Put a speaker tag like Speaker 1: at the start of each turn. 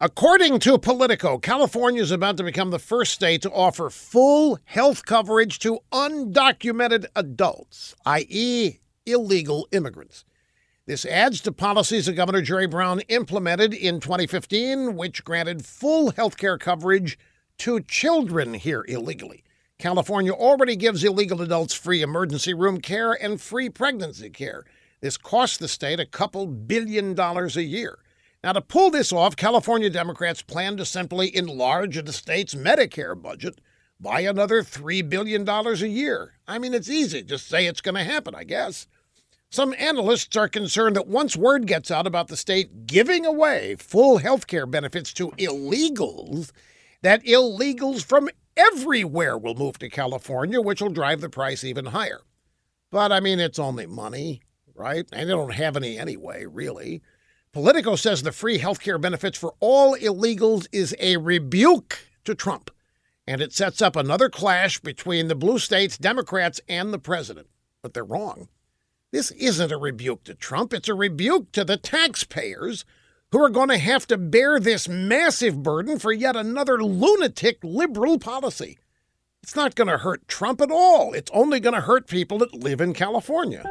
Speaker 1: According to Politico, California is about to become the first state to offer full health coverage to undocumented adults, i.e., illegal immigrants. This adds to policies that Governor Jerry Brown implemented in 2015, which granted full health care coverage to children here illegally. California already gives illegal adults free emergency room care and free pregnancy care. This costs the state a couple billion dollars a year. Now, to pull this off, California Democrats plan to simply enlarge the state's Medicare budget by another $3 billion a year. I mean, it's easy. Just say it's going to happen, I guess. Some analysts are concerned that once word gets out about the state giving away full health care benefits to illegals, that illegals from everywhere will move to California, which will drive the price even higher. But I mean, it's only money, right? And they don't have any anyway, really. Politico says the free health care benefits for all illegals is a rebuke to Trump, and it sets up another clash between the blue states, Democrats, and the president. But they're wrong. This isn't a rebuke to Trump, it's a rebuke to the taxpayers who are going to have to bear this massive burden for yet another lunatic liberal policy. It's not going to hurt Trump at all. It's only going to hurt people that live in California.